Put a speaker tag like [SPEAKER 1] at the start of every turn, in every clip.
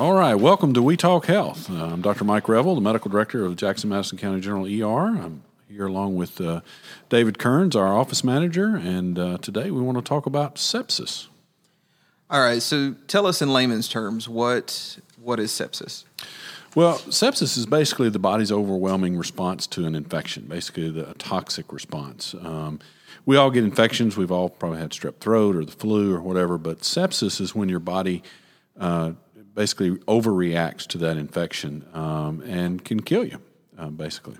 [SPEAKER 1] All right, welcome to We Talk Health. Uh, I'm Dr. Mike Revel, the medical director of the Jackson Madison County General ER. I'm here along with uh, David Kearns, our office manager, and uh, today we want to talk about sepsis.
[SPEAKER 2] All right, so tell us in layman's terms what what is sepsis?
[SPEAKER 1] Well, sepsis is basically the body's overwhelming response to an infection, basically the toxic response. Um, we all get infections. We've all probably had strep throat or the flu or whatever, but sepsis is when your body uh, basically overreacts to that infection um, and can kill you, uh, basically.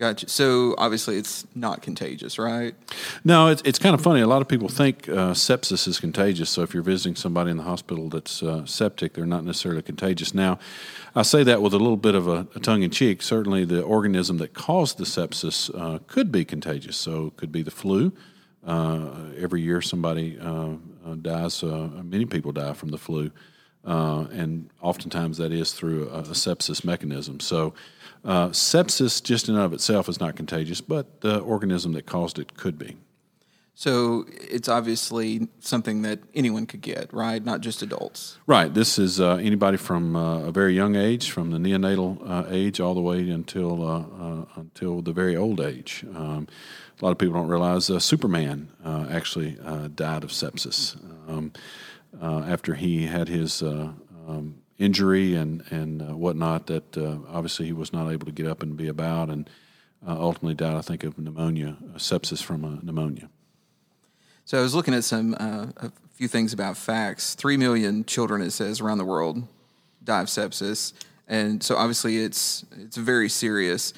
[SPEAKER 2] Gotcha. So obviously, it's not contagious, right?
[SPEAKER 1] No, it's it's kind of funny. A lot of people think uh, sepsis is contagious. So if you're visiting somebody in the hospital that's uh, septic, they're not necessarily contagious. Now, I say that with a little bit of a, a tongue in cheek. Certainly, the organism that caused the sepsis uh, could be contagious. So it could be the flu. Uh, every year, somebody uh, uh, dies. many people die from the flu, and oftentimes that is through a, a sepsis mechanism. So. Uh, sepsis, just in and of itself, is not contagious, but the organism that caused it could be.
[SPEAKER 2] So it's obviously something that anyone could get, right? Not just adults.
[SPEAKER 1] Right. This is uh, anybody from uh, a very young age, from the neonatal uh, age, all the way until uh, uh, until the very old age. Um, a lot of people don't realize Superman actually died of sepsis um, after he had his um, injury and and uh, whatnot that uh, obviously he was not able to get up and be about, and uh, ultimately died, I think, of pneumonia, sepsis from a pneumonia.
[SPEAKER 2] So I was looking at some uh, a few things about facts. Three million children, it says, around the world die of sepsis, and so obviously it's it's very serious.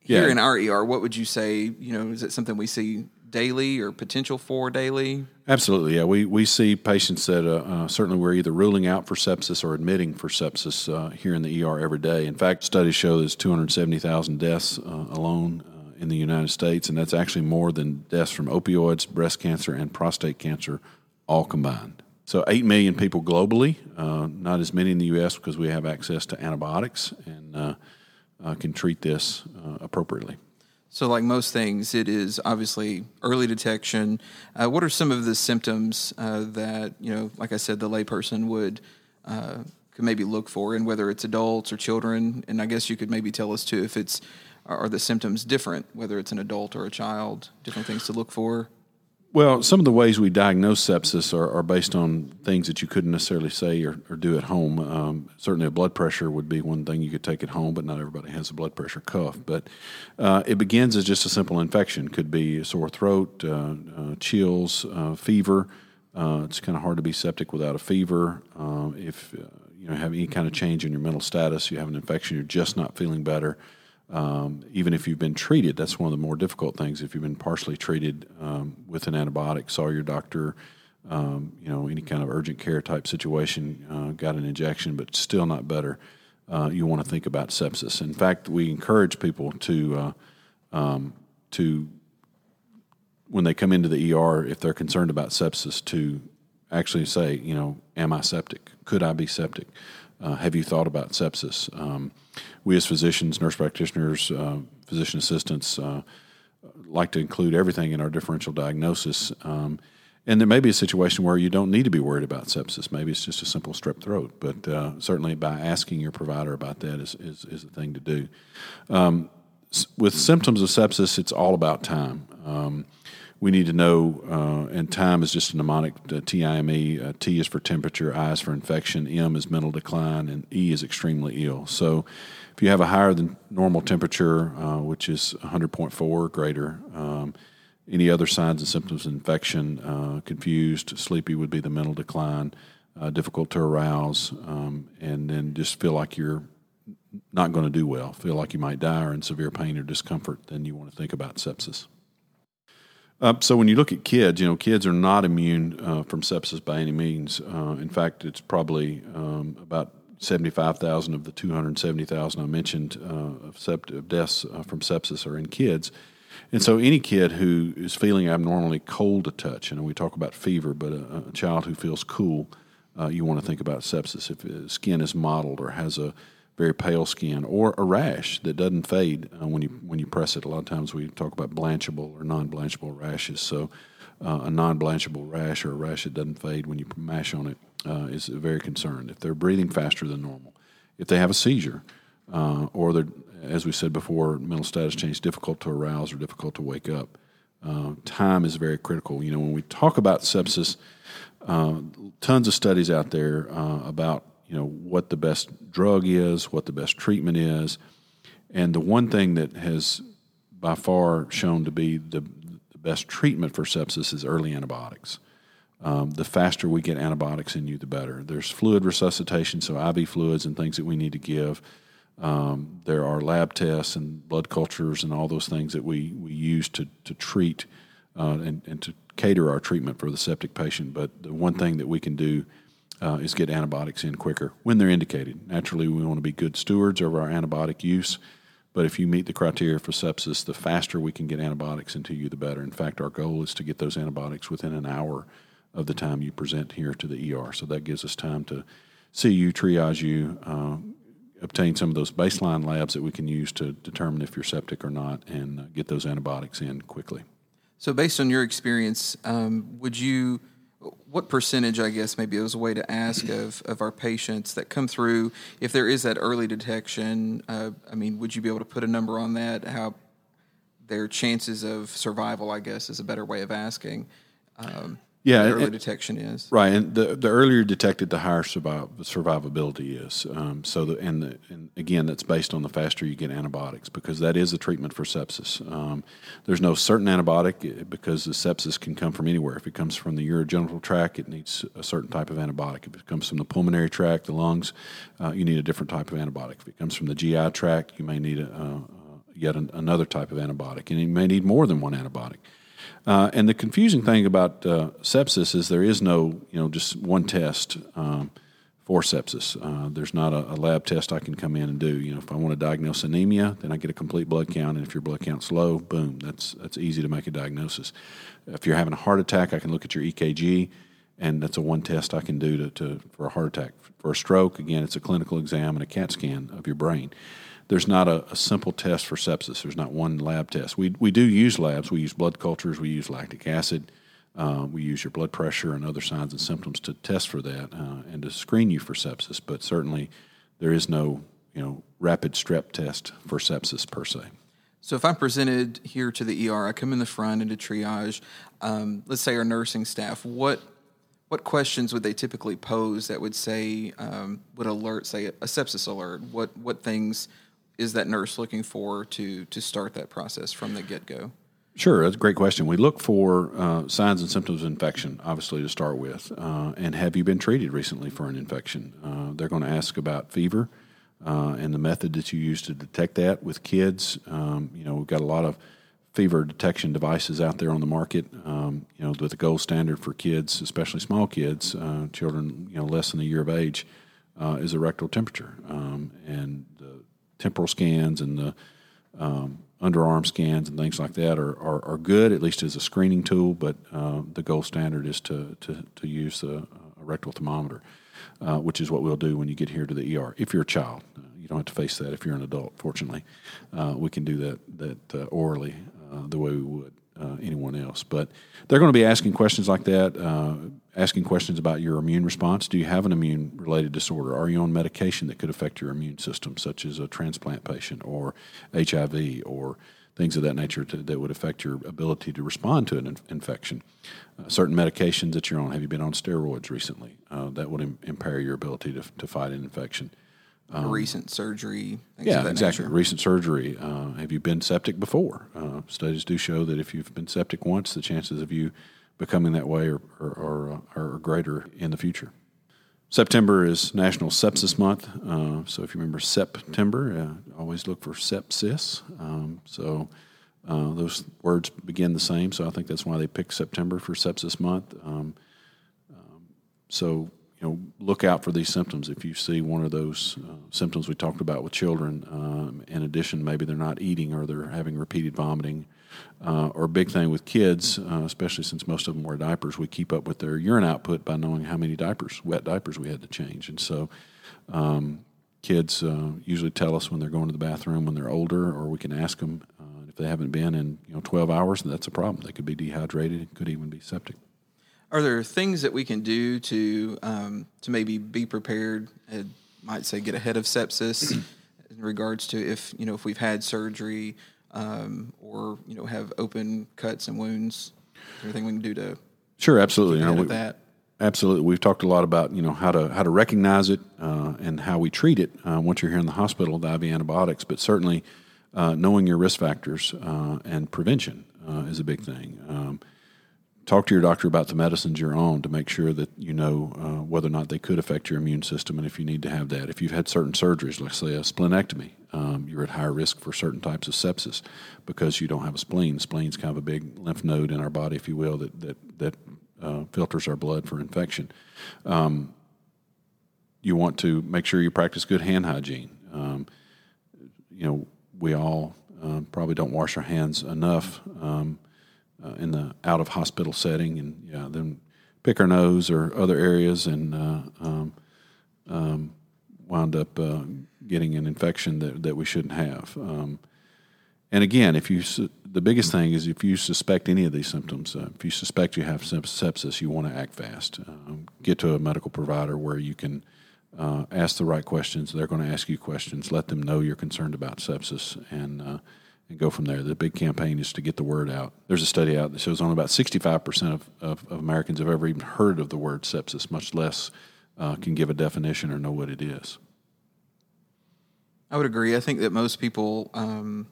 [SPEAKER 2] Here yeah. in our ER, what would you say? You know, is it something we see daily or potential for daily?
[SPEAKER 1] Absolutely, yeah. We we see patients that uh, uh, certainly we're either ruling out for sepsis or admitting for sepsis uh, here in the ER every day. In fact, studies show there's 270,000 deaths uh, alone uh, in the United States, and that's actually more than deaths from opioids, breast cancer, and prostate cancer all combined. So, 8 million people globally, uh, not as many in the U.S. because we have access to antibiotics and can treat this appropriately.
[SPEAKER 2] So, like most things, it is obviously early detection. Uh, what are some of the symptoms uh, that you know, like I said, the layperson would uh, could maybe look for, and whether it's adults or children? And I guess you could maybe tell us too if it's are the symptoms different, whether it's an adult or a child, different things to look for.
[SPEAKER 1] Well, some of the ways we diagnose sepsis are, are based on things that you couldn't necessarily say or, or do at home. Um, certainly, a blood pressure would be one thing you could take at home, but not everybody has a blood pressure cuff. But uh, it begins as just a simple infection. Could be sore throat, uh, uh, chills, uh, fever. Uh, it's kind of hard to be septic without a fever. Uh, if you know have any kind of change in your mental status, you have an infection, you're just not feeling better. Um, even if you've been treated, that's one of the more difficult things. If you've been partially treated um, with an antibiotic, saw your doctor, um, you know, any kind of urgent care type situation, uh, got an injection, but still not better, uh, you want to think about sepsis. In fact, we encourage people to uh, um, to when they come into the ER, if they're concerned about sepsis, to actually say, you know, am I septic? Could I be septic? Uh, have you thought about sepsis? Um, we as physicians, nurse practitioners, uh, physician assistants uh, like to include everything in our differential diagnosis. Um, and there may be a situation where you don't need to be worried about sepsis. Maybe it's just a simple strep throat. But uh, certainly by asking your provider about that is, is, is a thing to do. Um, with symptoms of sepsis, it's all about time. Um, we need to know, uh, and time is just a mnemonic uh, TIME. Uh, T is for temperature, I is for infection, M is mental decline, and E is extremely ill. So if you have a higher than normal temperature, uh, which is 100.4 or greater, um, any other signs and symptoms of infection, uh, confused, sleepy would be the mental decline, uh, difficult to arouse, um, and then just feel like you're not going to do well, feel like you might die or in severe pain or discomfort, then you want to think about sepsis. Uh, so when you look at kids, you know, kids are not immune uh, from sepsis by any means. Uh, in fact, it's probably um, about 75,000 of the 270,000 I mentioned uh, of, sept- of, deaths uh, from sepsis are in kids. And so any kid who is feeling abnormally cold to touch, and we talk about fever, but a, a child who feels cool, uh, you want to think about sepsis. If skin is mottled or has a very pale skin, or a rash that doesn't fade uh, when you when you press it. A lot of times we talk about blanchable or non-blanchable rashes. So uh, a non-blanchable rash or a rash that doesn't fade when you mash on it uh, is very concerned. If they're breathing faster than normal, if they have a seizure, uh, or they're, as we said before, mental status change, difficult to arouse or difficult to wake up, uh, time is very critical. You know, when we talk about sepsis, uh, tons of studies out there about you know what the best drug is, what the best treatment is, and the one thing that has by far shown to be the, the best treatment for sepsis is early antibiotics. Um, the faster we get antibiotics in you, the better. There's fluid resuscitation, so IV fluids and things that we need to give. Um, there are lab tests and blood cultures and all those things that we, we use to, to treat uh, and, and to cater our treatment for the septic patient. But the one thing that we can do uh, is get antibiotics in quicker when they're indicated. Naturally, we want to be good stewards of our antibiotic use. But if you meet the criteria for sepsis, the faster we can get antibiotics into you, the better. In fact, our goal is to get those antibiotics within an hour of the time you present here to the ER. So that gives us time to see you, triage you, uh, obtain some of those baseline labs that we can use to determine if you're septic or not, and uh, get those antibiotics in quickly.
[SPEAKER 2] So, based on your experience, um, would you what percentage, I guess, maybe it was a way to ask of, of our patients that come through, if there is that early detection, uh, I mean, would you be able to put a number on that? How their chances of survival, I guess, is a better way of asking. Um,
[SPEAKER 1] yeah,
[SPEAKER 2] early
[SPEAKER 1] and,
[SPEAKER 2] detection is
[SPEAKER 1] right, and the the earlier detected, the higher survive, survivability is. Um, so, the, and, the, and again, that's based on the faster you get antibiotics because that is a treatment for sepsis. Um, there's no certain antibiotic eh, because the sepsis can come from anywhere. If it comes from the urogenital tract, it needs a certain type of antibiotic. If it comes from the pulmonary tract, the lungs, uh, you need a different type of antibiotic. If it comes from the GI tract, you may need a, uh, yet an, another type of antibiotic, and you may need more than one antibiotic. Uh, and the confusing thing about uh, sepsis is there is no, you know, just one test um, for sepsis. Uh, there's not a, a, lab test I can come in and do. You know, if I want to diagnose anemia, then I get a complete blood count, and if your blood count's low, boom, that's that's easy to make a diagnosis. If you're having a heart attack, I can look at your EKG, and that's a one test I can do to, to for a heart attack. For a stroke, again, it's a clinical exam and a CAT scan of your brain there's not a, a, simple test for sepsis. There's not one lab test. We, we do use labs. We use blood cultures. We use lactic acid. Uh, we use your blood pressure and other signs and symptoms to test for that uh, and to screen you for sepsis. But certainly, there is no you know rapid strep test for sepsis per se.
[SPEAKER 2] So if I'm presented here to the ER, I come in the front into triage. Um, let's say our nursing staff. What what questions would they typically pose that would say um, would alert, say, a sepsis alert? What what things is that nurse looking for to to start that process from the get go?
[SPEAKER 1] Sure, that's a great question. We look for uh, signs and symptoms of infection, obviously, to start with. Uh, and have you been treated recently for an infection? Uh, they're going to ask about fever uh, and the method that you use to detect that with kids. Um, you know, we've got a lot of fever detection devices out there on the market. Um, you know, with the gold standard for kids, especially small kids, uh, children, you know, less than a year of age, uh, is a rectal temperature. Um, and temporal scans and the um, underarm scans and things like that are, are, are, good, at least as a screening tool, but uh, the gold standard is to, to, to use a, a rectal thermometer, uh, which is what we'll do when you get here to the ER. If you're a child, uh, you don't have to face that if you're an adult, fortunately. Uh, we can do that, that uh, orally uh, the way we would uh, anyone else. But they're going to be asking questions like that, uh, asking questions about your immune response. Do you have an immune related disorder? Are you on medication that could affect your immune system, such as a transplant patient or HIV or things of that nature to, that would affect your ability to respond to an in- infection? Uh, certain medications that you're on. Have you been on steroids recently? Uh, that would Im- impair your ability to, to fight an infection.
[SPEAKER 2] Um, recent surgery.
[SPEAKER 1] yeah, exactly. Nature. Recent surgery. Uh, have you been septic before? Uh, studies do show that if you've been septic once, the chances of you becoming that way are, are, are, are greater in the future. September is National Sepsis Month. Uh, so if you remember September, uh, always look for sepsis. Um, so uh, those words begin the same. So I think that's why they picked September for Sepsis Month. Um, um, so you know, look out for these symptoms. If you see one of those uh, symptoms we talked about with children, um, in addition, maybe they're not eating or they're having repeated vomiting, uh, or a big thing with kids, uh, especially since most of them wear diapers, we keep up with their urine output by knowing how many diapers, wet diapers, we had to change. And so, um, kids uh, usually tell us when they're going to the bathroom when they're older, or we can ask them if they haven't been in you know 12 hours. That's a problem. They could be dehydrated. Could even be septic.
[SPEAKER 2] Are there things that we can do to um, to maybe be prepared? Uh, might say get ahead of sepsis in regards to if you know if we've had surgery um, or you know have open cuts and wounds. Anything we can do to
[SPEAKER 1] sure, absolutely. You know,
[SPEAKER 2] of
[SPEAKER 1] we-
[SPEAKER 2] that?
[SPEAKER 1] Absolutely, we've talked a lot about you know how to how to recognize it uh, and how we treat it uh, once you're here in the hospital, the IV antibiotics. But certainly, uh, knowing your risk factors uh, and prevention uh, is a big thing. Um, talk to your doctor about the medicines you're on to make sure that you know uh, whether or not they could affect your immune system and if you need to have that. If you've had certain surgeries, let's say a splenectomy, um, you're at higher risk for certain types of sepsis because you don't have a spleen. Spleen's kind of a big lymph node in our body, if you will, that that that uh, filters our blood for infection. Um, you want to make sure you practice good hand hygiene. Um, you know, we all um, probably don't wash our hands enough um, uh, in the out of hospital setting, and yeah, then pick our nose or other areas and uh, um, um, wound up uh, getting an infection that, that we shouldn't have. Um, and again, if you the biggest thing is if you suspect any of these symptoms, uh, if you suspect you have sepsis, you want to act fast. Um, get to a medical provider where you can uh, ask the right questions. They're going to ask you questions. Let them know you're concerned about sepsis, and uh, and go from there. The big campaign is to get the word out. There's a study out that shows only about 65% of, of, of Americans have ever even heard of the word sepsis, much less uh, can give a definition or know what it is.
[SPEAKER 2] I would agree. I think that most people um,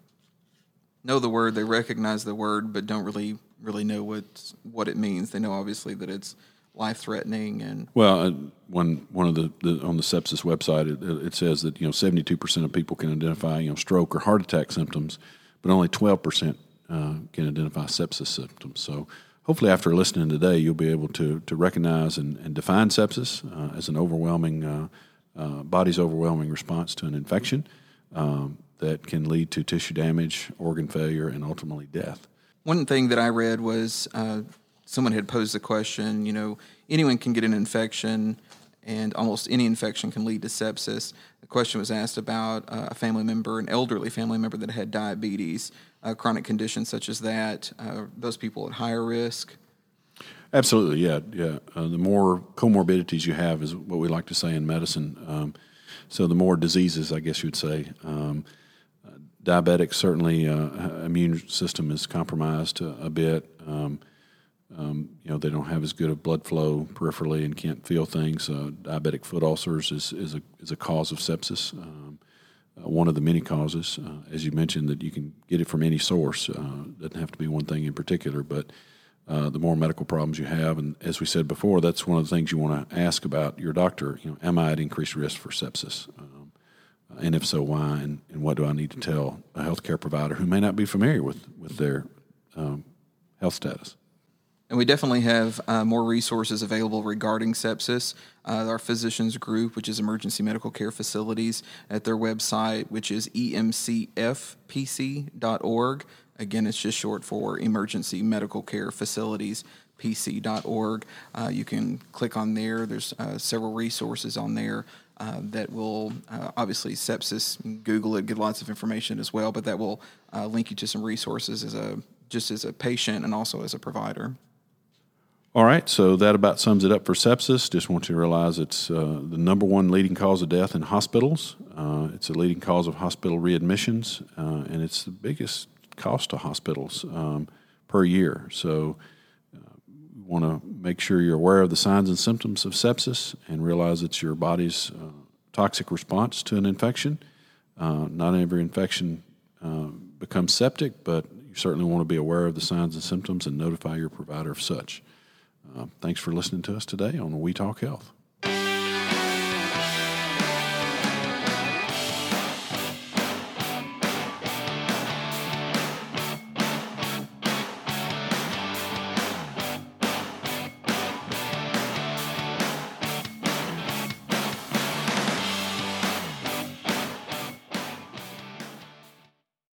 [SPEAKER 2] know the word, they recognize the word, but don't really really know what what it means. They know obviously that it's life threatening and
[SPEAKER 1] Well, uh, one one of the, the on the sepsis website, it, it says that you know seventy two percent of people can identify you know stroke or heart attack symptoms, but only twelve percent uh, can identify sepsis symptoms. So hopefully, after listening today, you'll be able to to recognize and, and define sepsis uh, as an overwhelming uh, uh, body's overwhelming response to an infection um, that can lead to tissue damage, organ failure, and ultimately death.
[SPEAKER 2] One thing that I read was uh, someone had posed the question, you know, anyone can get an infection and almost any infection can lead to sepsis. The question was asked about uh, a family member, an elderly family member that had diabetes, uh, chronic conditions such as that, uh, those people at higher risk.
[SPEAKER 1] Absolutely, yeah, yeah. Uh, the more comorbidities you have is what we like to say in medicine. Um, so the more diseases, I guess you'd say. Um, uh, diabetics certainly uh, immune system is compromised a, a bit. Um, um, you know they don't have as good of blood flow peripherally and can't feel things. Uh, diabetic foot ulcers is, is a is a cause of sepsis. Um, uh, one of the many causes, uh, as you mentioned, that you can get it from any source. Uh, doesn't have to be one thing in particular, but uh, the more medical problems you have, and as we said before, that's one of the things you want to ask about your doctor. You know, am I at increased risk for sepsis? Um, and if so, why? And, and what do I need to tell a healthcare provider who may not be familiar with with their um, health status?
[SPEAKER 2] And we definitely have uh, more resources available regarding sepsis. Uh, our physicians group, which is Emergency Medical Care Facilities, at their website, which is emcfpc.org. Again, it's just short for Emergency Medical Care Facilities. pc.org. Uh, you can click on there. There's uh, several resources on there uh, that will uh, obviously sepsis. Google it, get lots of information as well. But that will uh, link you to some resources as a just as a patient and also as a provider.
[SPEAKER 1] All right, so that about sums it up for sepsis. Just want you to realize it's uh, the number one leading cause of death in hospitals. Uh, it's a leading cause of hospital readmissions, uh, and it's the biggest cost to hospitals um, per year. So, uh, you want to make sure you're aware of the signs and symptoms of sepsis and realize it's your body's uh, toxic response to an infection. Uh, not every infection uh, becomes septic, but you certainly want to be aware of the signs and symptoms and notify your provider of such. Uh, thanks for listening to us today on We Talk Health.